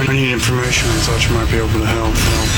I need information on such might be able to help. help,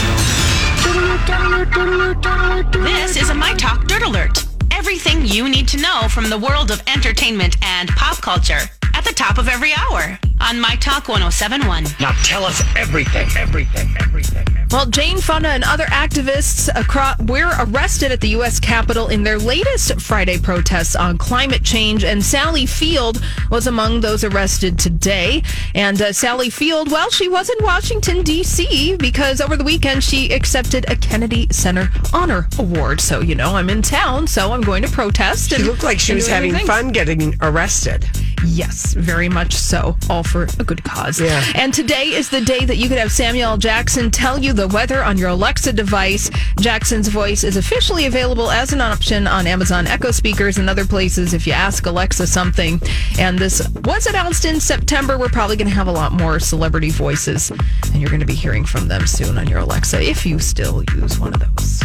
help. This is a My Talk Dirt Alert. Everything you need to know from the world of entertainment and pop culture at the top of every hour on My Talk 1071. Now tell us everything, everything, everything. Well, Jane Fonda and other activists across, were arrested at the U.S. Capitol in their latest Friday protests on climate change, and Sally Field was among those arrested today. And uh, Sally Field, well, she was in Washington, D.C., because over the weekend she accepted a Kennedy Center Honor Award. So, you know, I'm in town, so I'm going to protest. She looked like she was having things. fun getting arrested. Yes, very much so. All for a good cause. Yeah. And today is the day that you could have Samuel Jackson tell you the weather on your Alexa device. Jackson's voice is officially available as an option on Amazon Echo speakers and other places if you ask Alexa something. And this was announced in September. We're probably going to have a lot more celebrity voices, and you're going to be hearing from them soon on your Alexa if you still use one of those.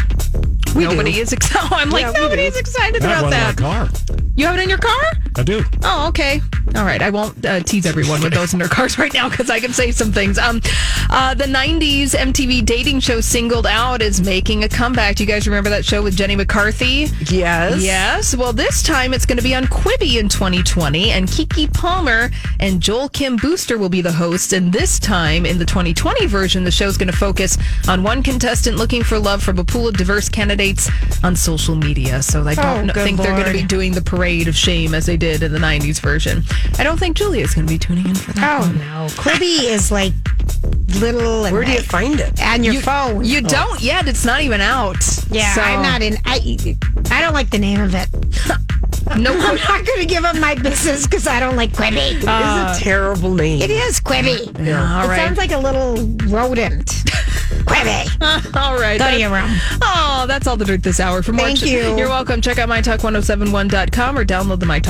We Nobody do. is excited. Oh, I'm like, Yeah, we nobody's excited I about one in that. my car. You have it in your car? I do. Oh, okay. All right. I won't uh, tease everyone with those in their cars right now because I can say some things. Um, uh, the 90s MTV dating show Singled Out is making a comeback. Do you guys remember that show with Jenny McCarthy? Yes. Yes. Well, this time it's going to be on Quibi in 2020, and Keke Palmer and Joel Kim Booster will be the hosts. And this time in the 2020 version, the show's going to focus on one contestant looking for love from a pool of diverse candidates on social media. So I don't Oh, kn- good think they're going to be doing the parade of shame as they did in the 90s version. I don't think Julia's going to be tuning in for that. Oh one. no, Quibi is like little and Where do you find it? on your phone. You don't yet. It's not even out. yeah, So- I'm not in. I I don't like the name of it. No. I'm not going to give up my business because I don't like Quibi. it's a uh, terrible name. it is Quibi. Yeah, all it sounds like a little rodent. Quibi. all right. Go to your room. Oh, that's all the dirt this hour. For more, Thank ch- you. You're welcome. Check out mytalk1071.com or download the MyTalk